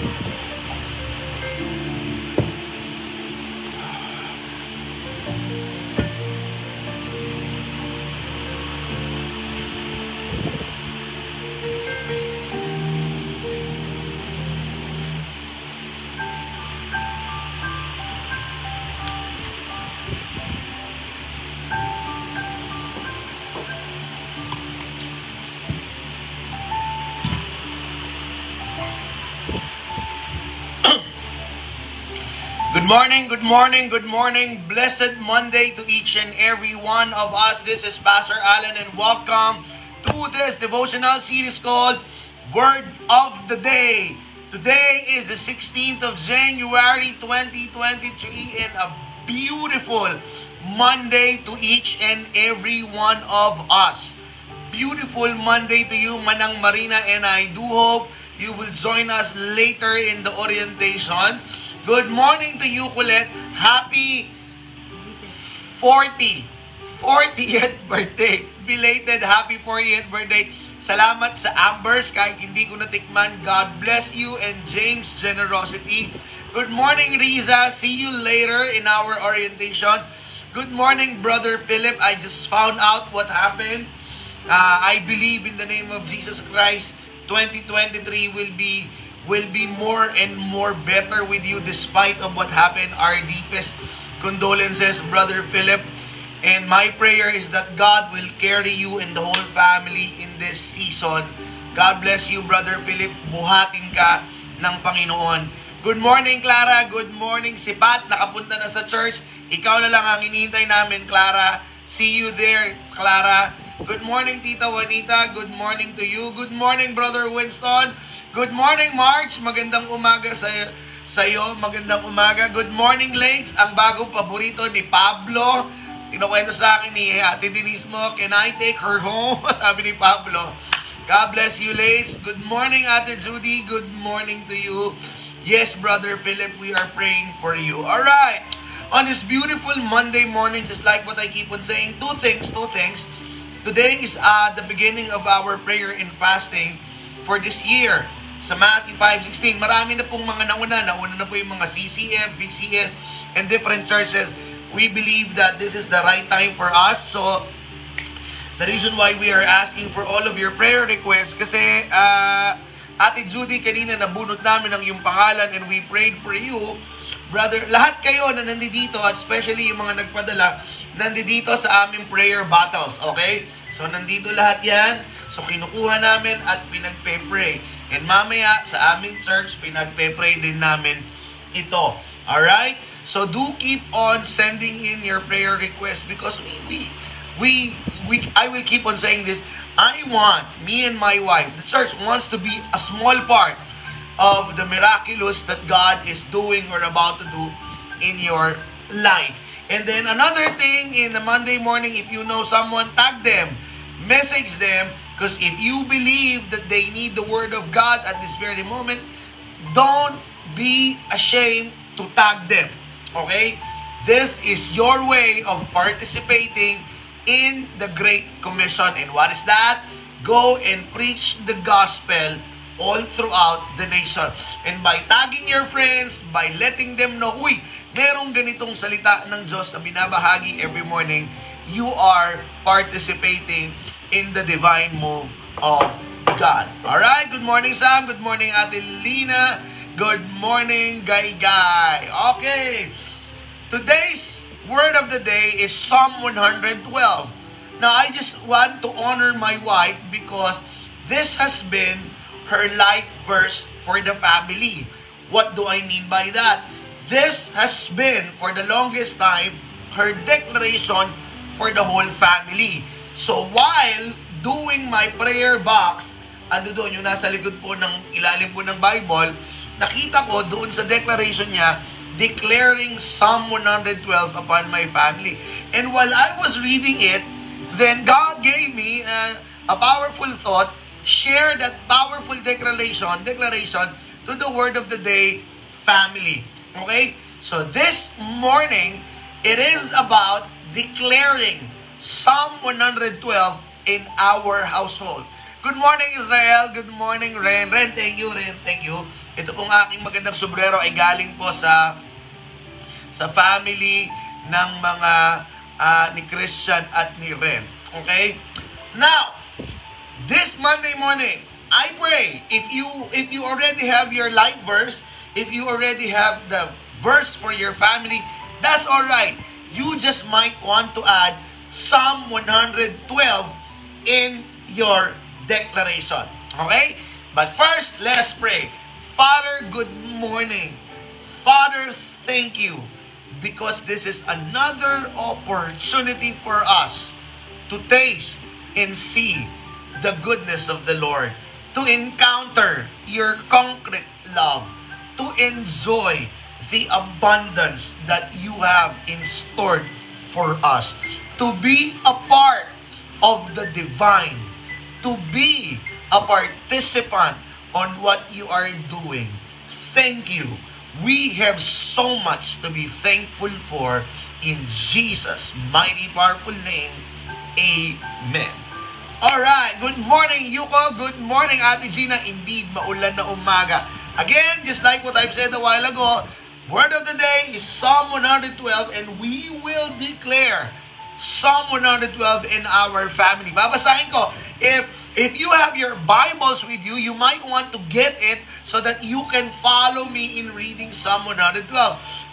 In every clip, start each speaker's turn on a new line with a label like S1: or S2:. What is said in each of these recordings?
S1: you morning, good morning, good morning. Blessed Monday to each and every one of us. This is Pastor Allen and welcome to this devotional series called Word of the Day. Today is the 16th of January 2023 and a beautiful Monday to each and every one of us. Beautiful Monday to you, Manang Marina, and I do hope you will join us later in the orientation. Good morning to you, Colette. Happy 40. 40th birthday. Belated happy 40th birthday. Salamat sa Ambers kahit hindi ko natikman. God bless you and James generosity. Good morning, Riza. See you later in our orientation. Good morning, Brother Philip. I just found out what happened. Uh, I believe in the name of Jesus Christ, 2023 will be will be more and more better with you despite of what happened. Our deepest condolences, Brother Philip. And my prayer is that God will carry you and the whole family in this season. God bless you, Brother Philip. Buhatin ka ng Panginoon. Good morning, Clara. Good morning, si Pat. Nakapunta na sa church. Ikaw na lang ang hinihintay namin, Clara. See you there, Clara. Good morning, Tita Juanita. Good morning to you. Good morning, Brother Winston. Good morning, March. Magandang umaga sa sa iyo. Magandang umaga. Good morning, Late. Ang bagong paborito ni Pablo. Kinukwento sa akin ni Ate Denise mo, can I take her home? Sabi ni Pablo. God bless you, Lates. Good morning, Ate Judy. Good morning to you. Yes, Brother Philip, we are praying for you. All right. On this beautiful Monday morning, just like what I keep on saying, two things, two things. Today is uh, the beginning of our prayer and fasting for this year sa Matthew 5.16, marami na pong mga nauna. Nauna na po yung mga CCF, BCF, and different churches. We believe that this is the right time for us. So, the reason why we are asking for all of your prayer requests, kasi uh, Ate Judy, kanina nabunot namin ang iyong pangalan and we prayed for you. Brother, lahat kayo na nandito, at especially yung mga nagpadala, nandito sa aming prayer battles, okay? So, nandito lahat yan. So, kinukuha namin at pinagpe-pray. And mamaya sa aming church, pinagpe-pray din namin ito. Alright? So do keep on sending in your prayer requests because we, we, we, we, I will keep on saying this. I want, me and my wife, the church wants to be a small part of the miraculous that God is doing or about to do in your life. And then another thing in the Monday morning, if you know someone, tag them, message them, Because if you believe that they need the Word of God at this very moment, don't be ashamed to tag them. Okay? This is your way of participating in the Great Commission. And what is that? Go and preach the gospel all throughout the nation. And by tagging your friends, by letting them know, uy, merong ganitong salita ng Diyos na binabahagi every morning, you are participating in the divine move of God. Alright, good morning Sam, good morning Ate Lina, good morning Guy Guy. Okay, today's word of the day is Psalm 112. Now, I just want to honor my wife because this has been her life verse for the family. What do I mean by that? This has been, for the longest time, her declaration for the whole family. So while doing my prayer box, ano doon, yung nasa likod po ng ilalim po ng Bible, nakita ko doon sa declaration niya, declaring Psalm 112 upon my family. And while I was reading it, then God gave me a, a powerful thought, share that powerful declaration, declaration to the word of the day, family. Okay? So this morning, it is about declaring Psalm 112 in our household. Good morning, Israel. Good morning, Ren. Ren, thank you, Ren. Thank you. Ito pong aking magandang sombrero ay galing po sa sa family ng mga uh, ni Christian at ni Ren. Okay? Now, this Monday morning, I pray if you if you already have your life verse, if you already have the verse for your family, that's all right. You just might want to add Psalm 112 in your declaration. Okay? But first, let us pray. Father, good morning. Father, thank you because this is another opportunity for us to taste and see the goodness of the Lord, to encounter your concrete love, to enjoy the abundance that you have in store for us, to be a part of the divine to be a participant on what you are doing. Thank you. We have so much to be thankful for in Jesus' mighty powerful name. Amen. Alright, good morning Yuko, good morning Ate Gina. Indeed, maulan na umaga. Again, just like what I've said a while ago, word of the day is Psalm 112 and we will declare Psalm 112 in our family. Babasahin ko, if if you have your Bibles with you, you might want to get it so that you can follow me in reading Psalm 112.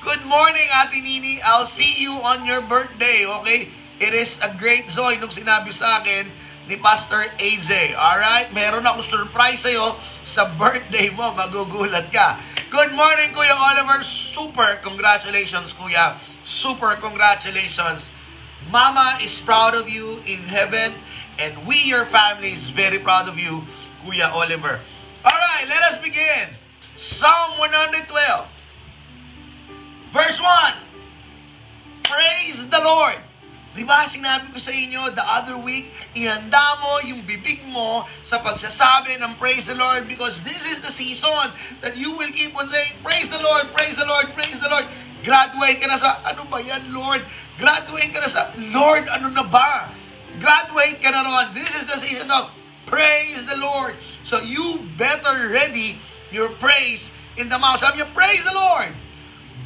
S1: Good morning, Ate Nini. I'll see you on your birthday, okay? It is a great joy nung sinabi sa akin ni Pastor AJ. Alright? Meron akong surprise sa'yo sa birthday mo. Magugulat ka. Good morning, Kuya Oliver. Super congratulations, Kuya. Super congratulations. Mama is proud of you in heaven, and we, your family, is very proud of you, Kuya Oliver. All right, let us begin. Psalm 112, verse 1. Praise the Lord. Di ba, sinabi ko sa inyo the other week, ihanda mo yung bibig mo sa pagsasabi ng praise the Lord because this is the season that you will keep on saying, praise the Lord, praise the Lord, praise the Lord. Graduate ka na sa, ano ba yan, Lord? Graduate ka na sa, Lord, ano na ba? Graduate ka na ron. This is the season of praise the Lord. So you better ready your praise in the mouth. Sabi niya, praise the Lord.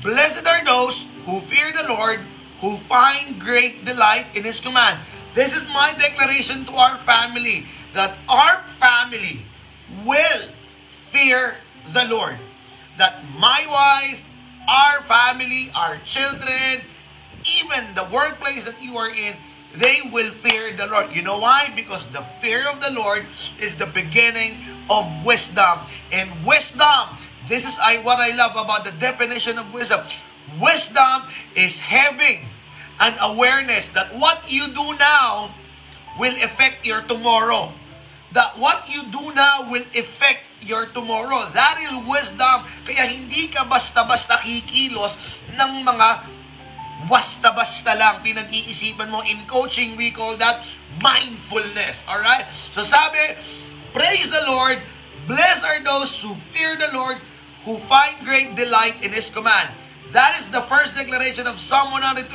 S1: Blessed are those who fear the Lord, who find great delight in His command. This is my declaration to our family, that our family will fear the Lord. That my wife, our family, our children, even the workplace that you are in, they will fear the Lord. You know why? Because the fear of the Lord is the beginning of wisdom. And wisdom, this is what I love about the definition of wisdom. Wisdom is having an awareness that what you do now will affect your tomorrow. That what you do now will affect your tomorrow. That is wisdom. Kaya hindi ka basta-basta kikilos ng mga basta-basta lang pinag-iisipan mo. In coaching, we call that mindfulness. Alright? So sabi, praise the Lord, blessed are those who fear the Lord, who find great delight in His command. That is the first declaration of Psalm 112.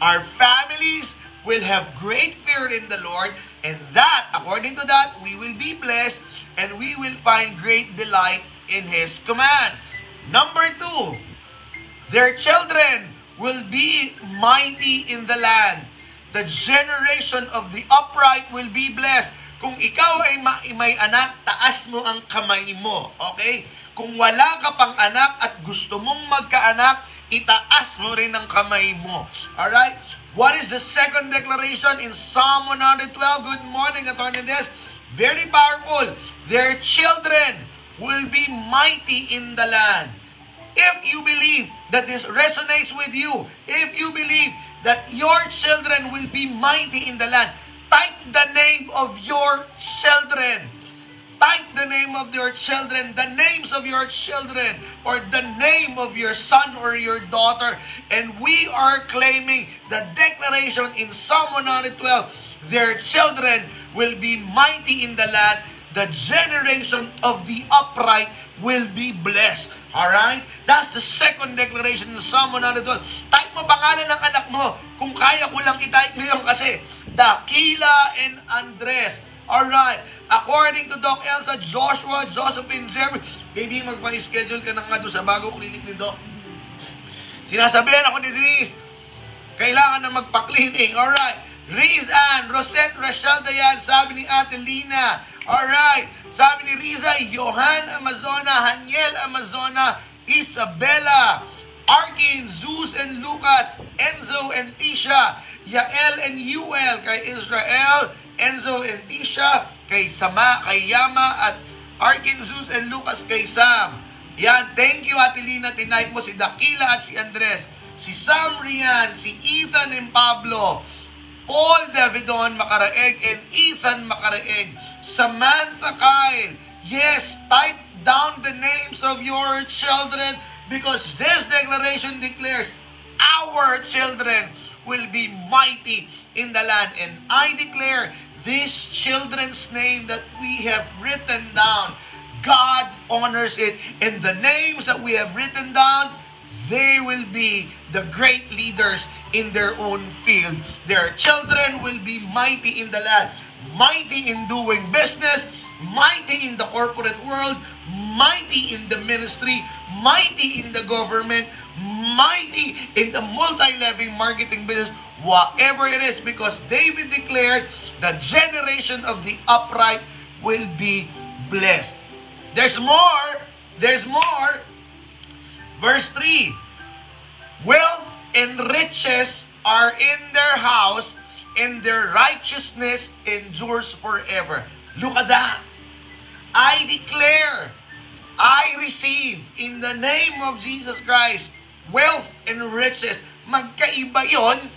S1: Our families will have great fear in the Lord, and that, according to that, we will be blessed, and we will find great delight in His command. Number two, their children will be mighty in the land. The generation of the upright will be blessed. Kung ikaw ay ma- may anak, taas mo ang kamay mo. Okay? Kung wala ka pang anak at gusto mong magkaanak, itaas mo rin ang kamay mo. Alright? What is the second declaration in Psalm 112? Good morning, Attorney Des. Very powerful. Their children will be mighty in the land. If you believe that this resonates with you, if you believe that your children will be mighty in the land, type the name of your children. Type the name of your children, the names of your children, or the name of your son or your daughter. And we are claiming the declaration in Psalm 112 their children will be mighty in the land. The generation of the upright will be blessed. Alright? That's the second declaration ng Psalm 112. Type mo pangalan ng anak mo. Kung kaya ko lang i-type ngayon kasi Dakila and Andres. Alright. According to Doc Elsa, Joshua, Josephine, Jeremy, hindi magpa-schedule ka na nga doon sa bagong clinic ni Doc. Sinasabihan ako ni Denise, kailangan na magpa-cleaning. Alright. Riz Ann, Rosette, Rachel Dayan, sabi ni Ate Lina. Alright. Sabi ni Riza, Johan Amazona, Haniel Amazona, Isabella, Arkin, Zeus and Lucas, Enzo and Tisha, Yael and Yuel, kay Israel, Enzo and Tisha, kay Sama, kay Yama, at Arkin, Zeus and Lucas kay Sam. Yan, thank you Ate Lina, tinipe mo si Dakila at si Andres, si Sam Rian, si Ethan and Pablo, Paul Davidon Makaraeg and Ethan Makaraeg, Samantha Kyle. Yes, type down the names of your children because this declaration declares our children will be mighty in the land. And I declare these children's name that we have written down God honors it. And the names that we have written down, they will be the great leaders in their own field. Their children will be mighty in the land, mighty in doing business, mighty in the corporate world, mighty in the ministry, mighty in the government, mighty in the multi-level marketing business, whatever it is, because David declared the generation of the upright will be blessed. There's more. There's more. Verse 3. Wealth and riches are in their house, and their righteousness endures forever. Look at that. I declare, I receive in the name of Jesus Christ, wealth and riches. Magkaiba yon.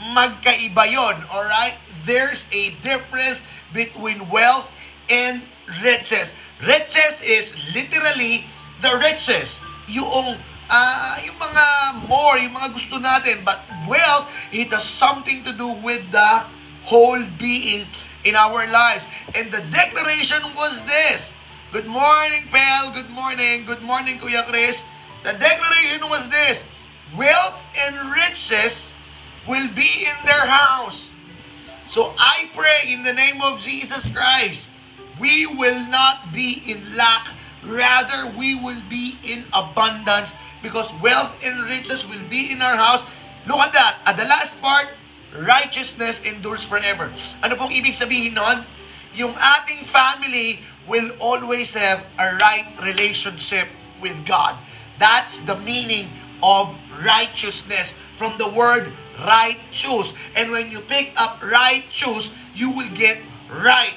S1: Magkaiba yon. Alright? There's a difference between wealth and riches. Riches is literally the riches. Yung, uh, yung mga more, yung mga gusto natin. But wealth, it has something to do with the whole being in our lives. And the declaration was this. Good morning, Pel. Good morning. Good morning, Kuya Chris. The declaration was this. Wealth and riches will be in their house. So I pray in the name of Jesus Christ we will not be in lack. Rather, we will be in abundance because wealth and riches will be in our house. Look at that. At the last part, righteousness endures forever. Ano pong ibig sabihin nun? Yung ating family will always have a right relationship with God. That's the meaning of righteousness from the word righteous. And when you pick up righteous, you will get right.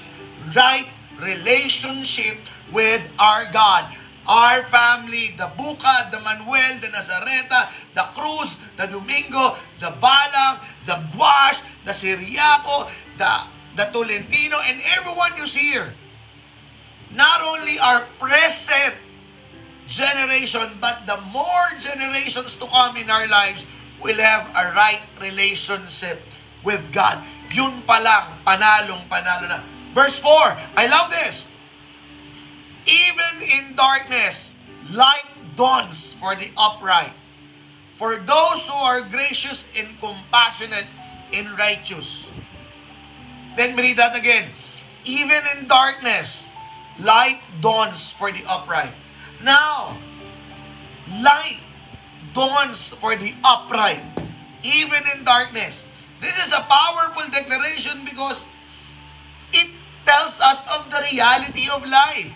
S1: Right relationship with our God. Our family, the Buka, the Manuel, the Nazareta, the Cruz, the Domingo, the Balang, the Guash, the Siriaco, the, the Tolentino, and everyone who's here. Not only our present generation, but the more generations to come in our lives will have a right relationship with God. Yun pa lang, panalong panalo na. Verse 4, I love this. Even in darkness, light dawns for the upright. For those who are gracious and compassionate and righteous. Let me read that again. Even in darkness, light dawns for the upright. Now, light dawns for the upright, even in darkness. This is a powerful declaration because it tells us of the reality of life.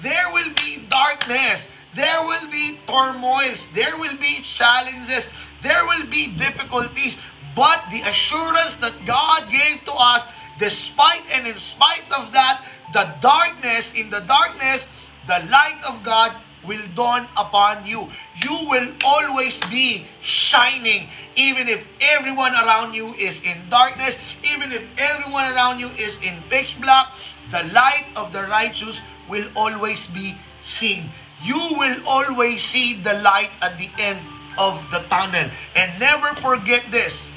S1: There will be darkness. There will be turmoils. There will be challenges. There will be difficulties. But the assurance that God gave to us, despite and in spite of that, the darkness, in the darkness, the light of God will dawn upon you. You will always be shining, even if everyone around you is in darkness, even if everyone around you is in pitch black, the light of the righteous will always be seen. You will always see the light at the end of the tunnel. And never forget this.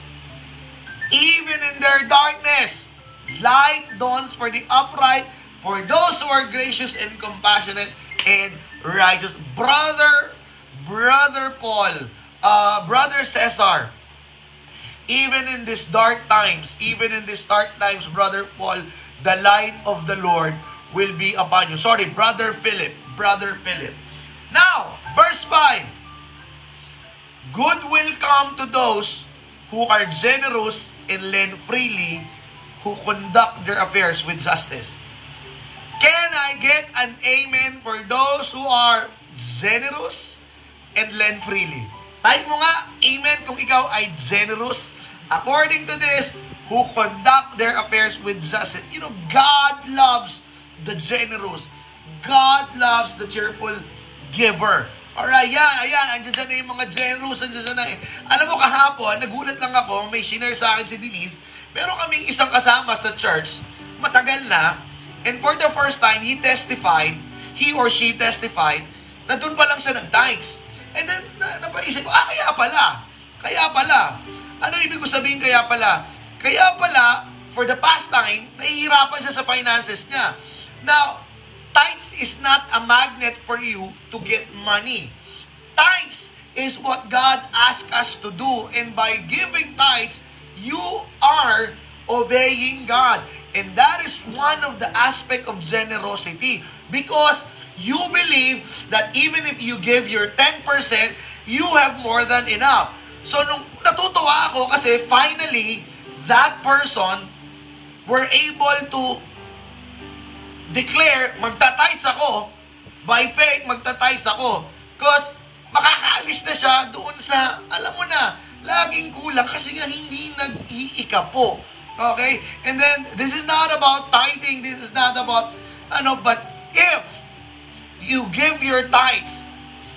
S1: Even in their darkness, light dawns for the upright, for those who are gracious and compassionate and righteous. Brother, Brother Paul, uh, Brother Cesar, even in these dark times, even in these dark times, Brother Paul, the light of the Lord will be upon you. Sorry, Brother Philip. Brother Philip. Now, verse 5. Good will come to those who are generous and lend freely, who conduct their affairs with justice. Can I get an amen for those who are generous and lend freely? Type mo nga, amen kung ikaw ay generous. According to this, who conduct their affairs with justice. You know, God loves the generous. God loves the cheerful giver. Alright, yan, ayan, andyan dyan na yung mga generous, andyan dyan na. Alam mo, kahapon, nagulat lang ako, may shiner sa akin si Denise, meron kaming isang kasama sa church, matagal na, and for the first time, he testified, he or she testified, na doon pa lang siya nag-tithes. And then, na, napaisip ah, kaya pala, kaya pala. Ano ibig ko sabihin kaya pala? Kaya pala, for the past time, nahihirapan siya sa finances niya. Now, tithes is not a magnet for you to get money. Tithes is what God asks us to do. And by giving tithes, you are obeying God. And that is one of the aspect of generosity. Because you believe that even if you give your 10%, you have more than enough. So, nung natutuwa ako kasi finally, that person were able to declare, magtatize ako, by faith, magtatize ako. Because makakaalis na siya doon sa, alam mo na, laging kulang kasi nga hindi nag-iika po. Okay? And then, this is not about tithing, this is not about, ano, but if you give your tithes,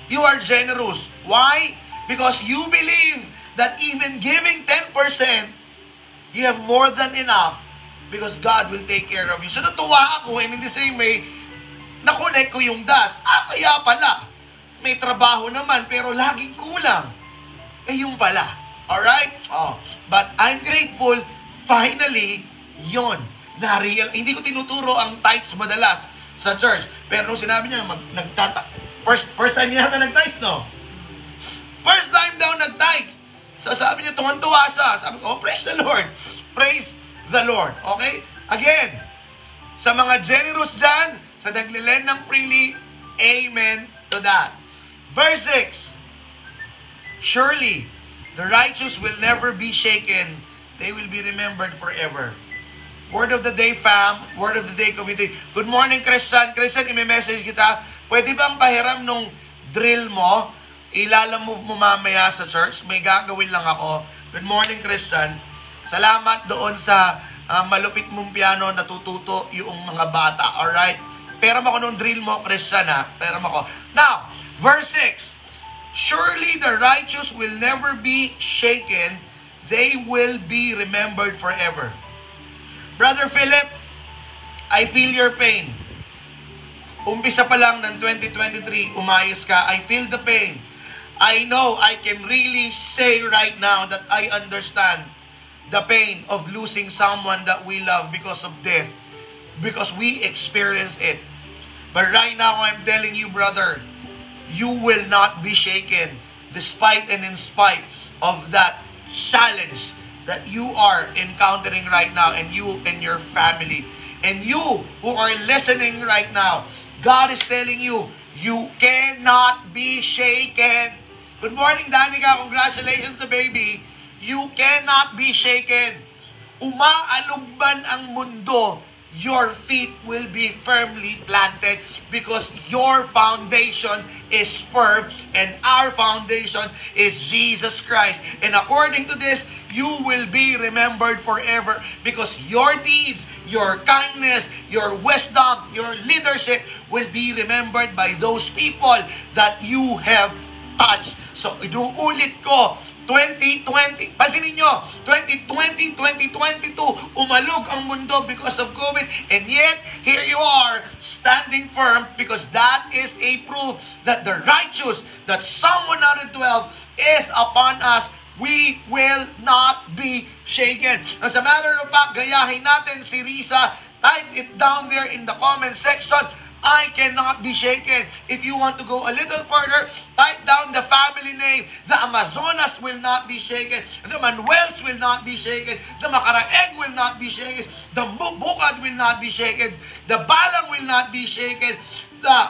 S1: you are generous. Why? Because you believe that even giving 10%, you have more than enough because God will take care of you. So natuwa ako and in the same way, nakonect ko yung das. Ah, kaya pala. May trabaho naman pero laging kulang. Eh yung pala. Alright? Oh. But I'm grateful, finally, yon na-real. Hindi ko tinuturo ang tithes madalas sa church. Pero nung sinabi niya, mag, nagtata, first, first time niya yata nag-tithes, no? First time daw nag-tithes. So sabi niya, tuwan-tuwa siya. Sabi ko, oh, praise the Lord. Praise the Lord. Okay? Again, sa mga generous dyan, sa naglilend ng freely, amen to that. Verse 6, Surely, the righteous will never be shaken. They will be remembered forever. Word of the day, fam. Word of the day, committee. Good morning, Christian. Christian, ime-message kita. Pwede bang pahiram nung drill mo ilalamove mo mamaya sa church, may gagawin lang ako. Good morning, Christian. Salamat doon sa uh, malupit mong piano natututo yung mga bata. Alright? Pera mo ko nung drill mo, Christian ha. Pera mo ko. Now, verse 6. Surely the righteous will never be shaken. They will be remembered forever. Brother Philip, I feel your pain. Umpisa pa lang ng 2023, umayos ka. I feel the pain. I know I can really say right now that I understand the pain of losing someone that we love because of death, because we experience it. But right now, I'm telling you, brother, you will not be shaken despite and in spite of that challenge that you are encountering right now and you and your family. And you who are listening right now, God is telling you, you cannot be shaken. Good morning, Danica. Congratulations sa baby. You cannot be shaken. Umaalugban ang mundo. Your feet will be firmly planted because your foundation is firm and our foundation is Jesus Christ. And according to this, you will be remembered forever because your deeds, your kindness, your wisdom, your leadership will be remembered by those people that you have touched So, inuulit ko, 2020, pansinin nyo, 2020, 2022, umalog ang mundo because of COVID, and yet, here you are, standing firm, because that is a proof that the righteous, that Psalm 112 is upon us, we will not be shaken. As a matter of fact, gayahin natin si Risa, type it down there in the comment section, I cannot be shaken. If you want to go a little further, type down the family name. The Amazonas will not be shaken. The Manuels will not be shaken. The Makaraeg will not be shaken. The Bukad will not be shaken. The Balang will not be shaken. The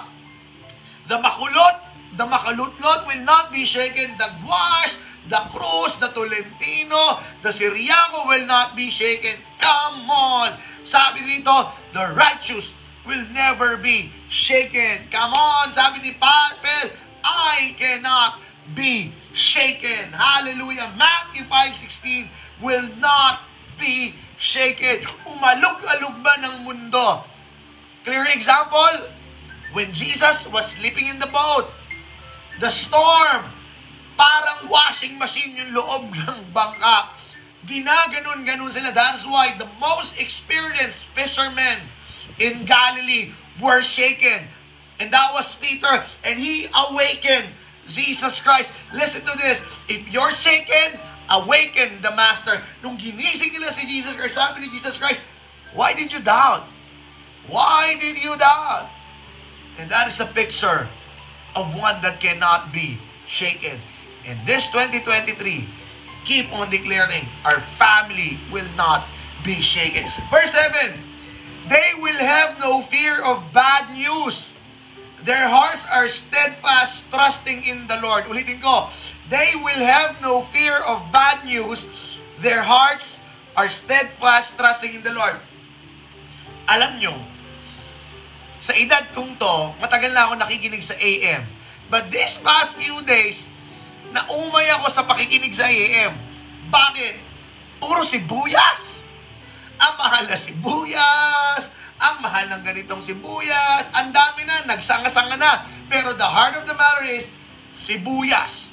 S1: the Makulot, the Makalutlot will not be shaken. The Guash, the Cruz, the Tolentino, the Siriaco will not be shaken. Come on! Sabi dito, the righteous will never be shaken. Come on, sabi ni Papel, I cannot be shaken. Hallelujah. Matthew 5.16 will not be shaken. Umalog-alog ba ng mundo? Clear example, when Jesus was sleeping in the boat, the storm, parang washing machine yung loob ng bangka. Ginaganon-ganon sila. That's why the most experienced fishermen in Galilee were shaken. And that was Peter. And he awakened Jesus Christ. Listen to this. If you're shaken, awaken the Master. Nung ginising nila si Jesus Christ, sabi ni Jesus Christ, why did you doubt? Why did you doubt? And that is a picture of one that cannot be shaken. In this 2023, keep on declaring, our family will not be shaken. Verse 7, They will have no fear of bad news. Their hearts are steadfast, trusting in the Lord. Ulitin ko, they will have no fear of bad news. Their hearts are steadfast, trusting in the Lord. Alam nyo, sa edad kong to, matagal na ako nakikinig sa AM. But this past few days, naumay ako sa pakikinig sa AM. Bakit? Puro sibuyas ang mahal na sibuyas, ang mahal ng ganitong sibuyas, ang dami na, nagsanga-sanga na. Pero the heart of the matter is, sibuyas.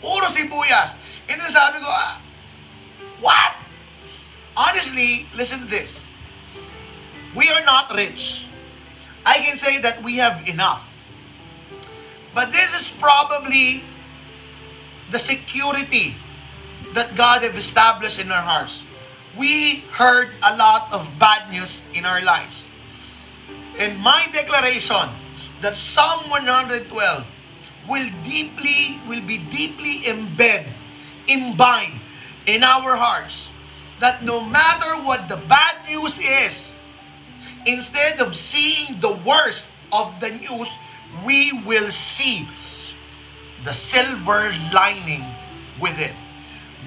S1: Puro sibuyas. And then sabi ko, ah, what? Honestly, listen this. We are not rich. I can say that we have enough. But this is probably the security that God have established in our hearts we heard a lot of bad news in our lives. And my declaration that Psalm 112 will deeply, will be deeply embedded, imbibed in our hearts. That no matter what the bad news is, instead of seeing the worst of the news, we will see the silver lining with it.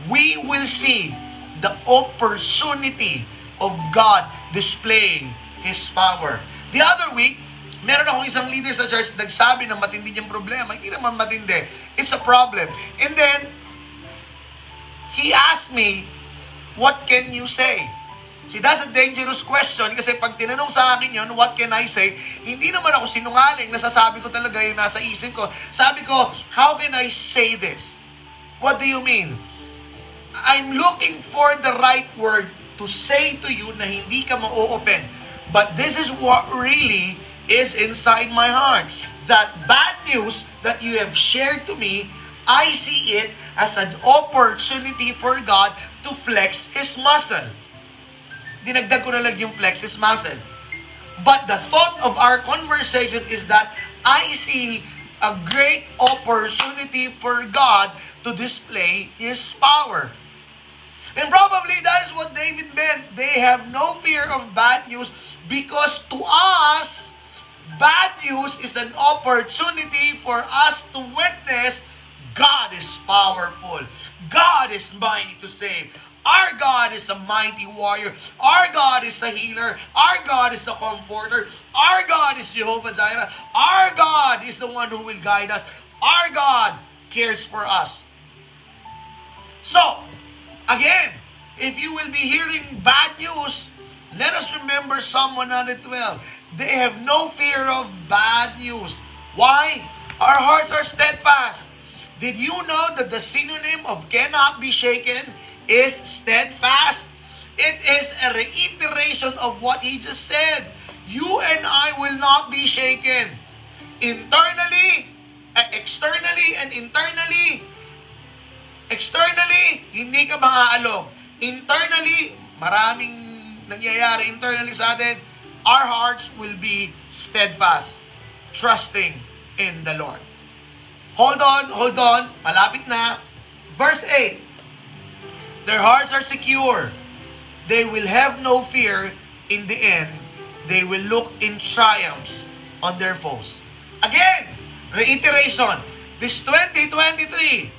S1: We will see the opportunity of God displaying His power. The other week, meron akong isang leader sa church nagsabi na matindi niyang problema. Hindi naman matindi. It's a problem. And then, he asked me, what can you say? See, that's a dangerous question kasi pag tinanong sa akin yon, what can I say? Hindi naman ako sinungaling. Nasasabi ko talaga yung nasa isip ko. Sabi ko, how can I say this? What do you mean? I'm looking for the right word to say to you na hindi ka ma-offend. But this is what really is inside my heart. That bad news that you have shared to me, I see it as an opportunity for God to flex His muscle. Dinagdag ko na lang yung flex His muscle. But the thought of our conversation is that I see a great opportunity for God to display His power. And probably that is what David meant. They have no fear of bad news because to us, bad news is an opportunity for us to witness God is powerful. God is mighty to save. Our God is a mighty warrior. Our God is a healer. Our God is a comforter. Our God is Jehovah Jireh. Our God is the one who will guide us. Our God cares for us. So, Again, if you will be hearing bad news, let us remember Psalm 112. They have no fear of bad news. Why? Our hearts are steadfast. Did you know that the synonym of cannot be shaken is steadfast? It is a reiteration of what he just said. You and I will not be shaken. Internally, eh, externally, and internally, Externally, hindi ka maaalog. Internally, maraming nangyayari internally sa atin. our hearts will be steadfast, trusting in the Lord. Hold on, hold on. Malapit na. Verse 8. Their hearts are secure. They will have no fear in the end. They will look in triumphs on their foes. Again, reiteration. This 2023,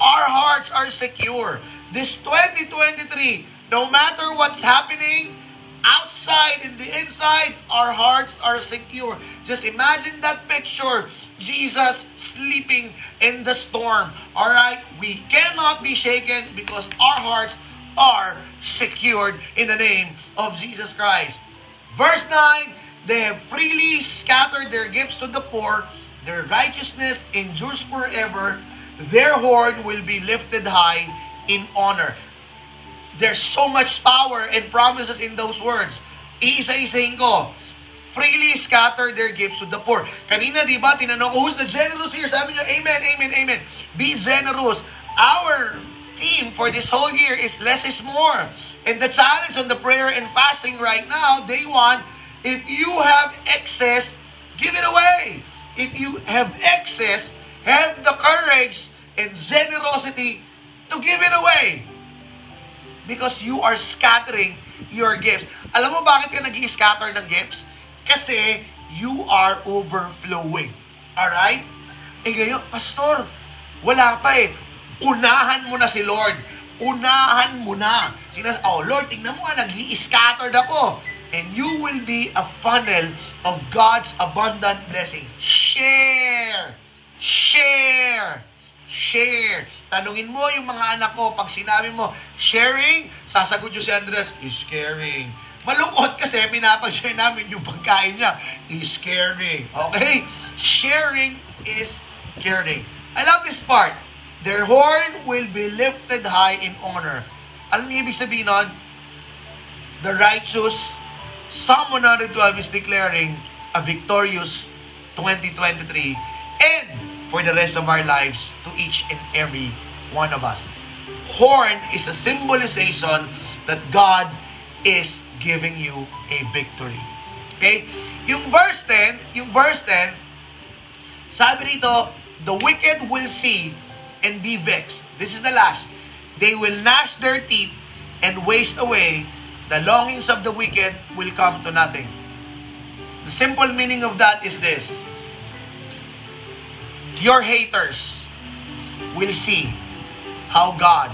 S1: our hearts are secure. This 2023, no matter what's happening, outside and the inside, our hearts are secure. Just imagine that picture. Jesus sleeping in the storm. All right? We cannot be shaken because our hearts are secured in the name of Jesus Christ. Verse 9, they have freely scattered their gifts to the poor Their righteousness endures forever. Their horn will be lifted high in honor. There's so much power and promises in those words. Isa-isahin ko, freely scatter their gifts to the poor. Kanina, di ba, tinanong ko, who's the generous here? Sabi niyo, amen, amen, amen. Be generous. Our theme for this whole year is less is more. And the challenge on the prayer and fasting right now, day one, if you have excess, give it away if you have excess, have the courage and generosity to give it away. Because you are scattering your gifts. Alam mo bakit ka nag scatter ng gifts? Kasi you are overflowing. Alright? Eh ngayon, Pastor, wala pa eh. Unahan mo na si Lord. Unahan mo na. Sinas, oh Lord, tingnan mo nga, nag scatter ako and you will be a funnel of God's abundant blessing. Share! Share! Share! Tanungin mo yung mga anak ko, pag sinabi mo, sharing, sasagot yung si Andres, is caring. Malungkot kasi pinapag-share namin yung pagkain niya. Is caring. Okay? Sharing is caring. I love this part. Their horn will be lifted high in honor. Alam niyo ibig sabihin nun? The righteous Psalm 112 is declaring a victorious 2023 and for the rest of our lives to each and every one of us. Horn is a symbolization that God is giving you a victory. Okay? Yung verse 10, yung verse 10, sabi rito, the wicked will see and be vexed. This is the last. They will gnash their teeth and waste away the longings of the wicked will come to nothing. The simple meaning of that is this. Your haters will see how God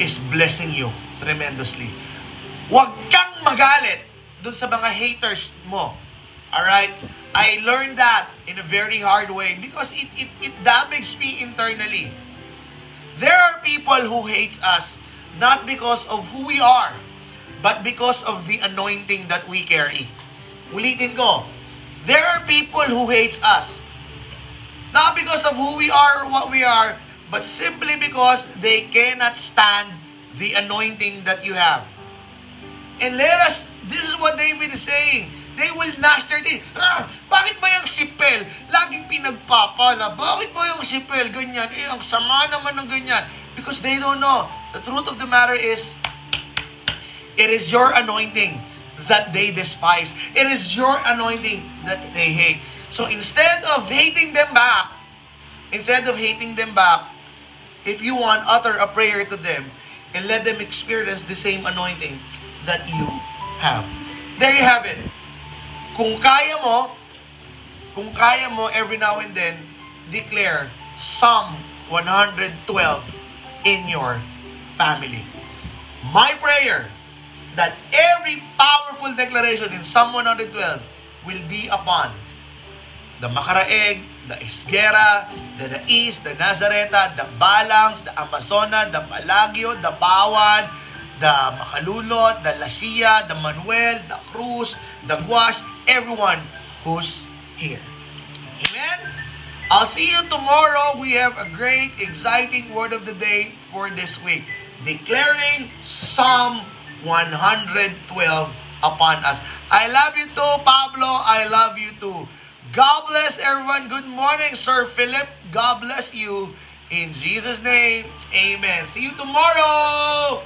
S1: is blessing you tremendously. Huwag kang magalit dun sa mga haters mo. Alright? I learned that in a very hard way because it, it, it damaged me internally. There are people who hate us not because of who we are, but because of the anointing that we carry. Ulitin ko, there are people who hates us. Not because of who we are or what we are, but simply because they cannot stand the anointing that you have. And let us, this is what David is saying. They will gnash their teeth. Ah, bakit ba yung sipel? Laging pinagpapala. Bakit ba yung sipel? Ganyan. Eh, ang sama naman ng ganyan. Because they don't know. The truth of the matter is, It is your anointing that they despise. It is your anointing that they hate. So instead of hating them back, instead of hating them back, if you want, utter a prayer to them and let them experience the same anointing that you have. There you have it. Kung kaya mo, kung kaya mo every now and then, declare Psalm 112 in your family. My prayer that every powerful declaration in Psalm 112 will be upon the Makaraeg, the Isgera, the Nais, the Nazareta, the Balangs, the Amazona, the Palagyo, the Bawan, the Makalulot, the Lasia, the Manuel, the Cruz, the Guas, everyone who's here. Amen? I'll see you tomorrow. We have a great, exciting word of the day for this week. Declaring Psalm 112 upon us. I love you too, Pablo. I love you too. God bless everyone. Good morning, Sir Philip. God bless you. In Jesus' name, amen. See you tomorrow.